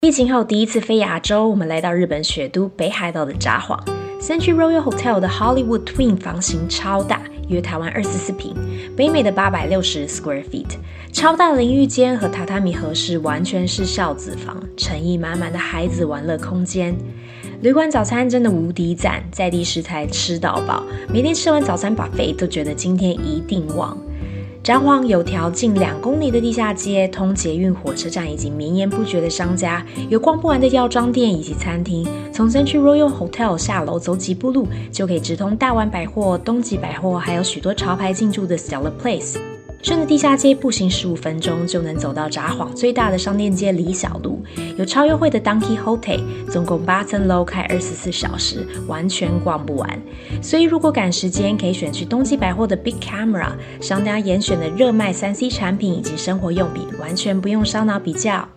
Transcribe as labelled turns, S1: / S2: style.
S1: 疫情后第一次飞亚洲，我们来到日本雪都北海道的札幌。Century Royal Hotel 的 Hollywood Twin 房型超大，约台湾二十四平，北美的八百六十 square feet，超大淋浴间和榻榻米合适，完全是孝子房，诚意满满的孩子玩乐空间。旅馆早餐真的无敌赞，在地食材吃到饱，每天吃完早餐把肥都觉得今天一定旺。札幌有条近两公里的地下街，通捷运、火车站以及绵延不绝的商家，有逛不完的药妆店以及餐厅。从先去 Royal Hotel 下楼走几步路，就可以直通大丸百货、东极百货，还有许多潮牌进驻的 Stellar Place。顺着地下街步行十五分钟就能走到札幌最大的商店街李小路，有超优惠的 Donkey Hotel，总共八层楼，开二十四小时，完全逛不完。所以如果赶时间，可以选去东极百货的 Big Camera，商家严选的热卖三 C 产品以及生活用品，完全不用烧脑比较。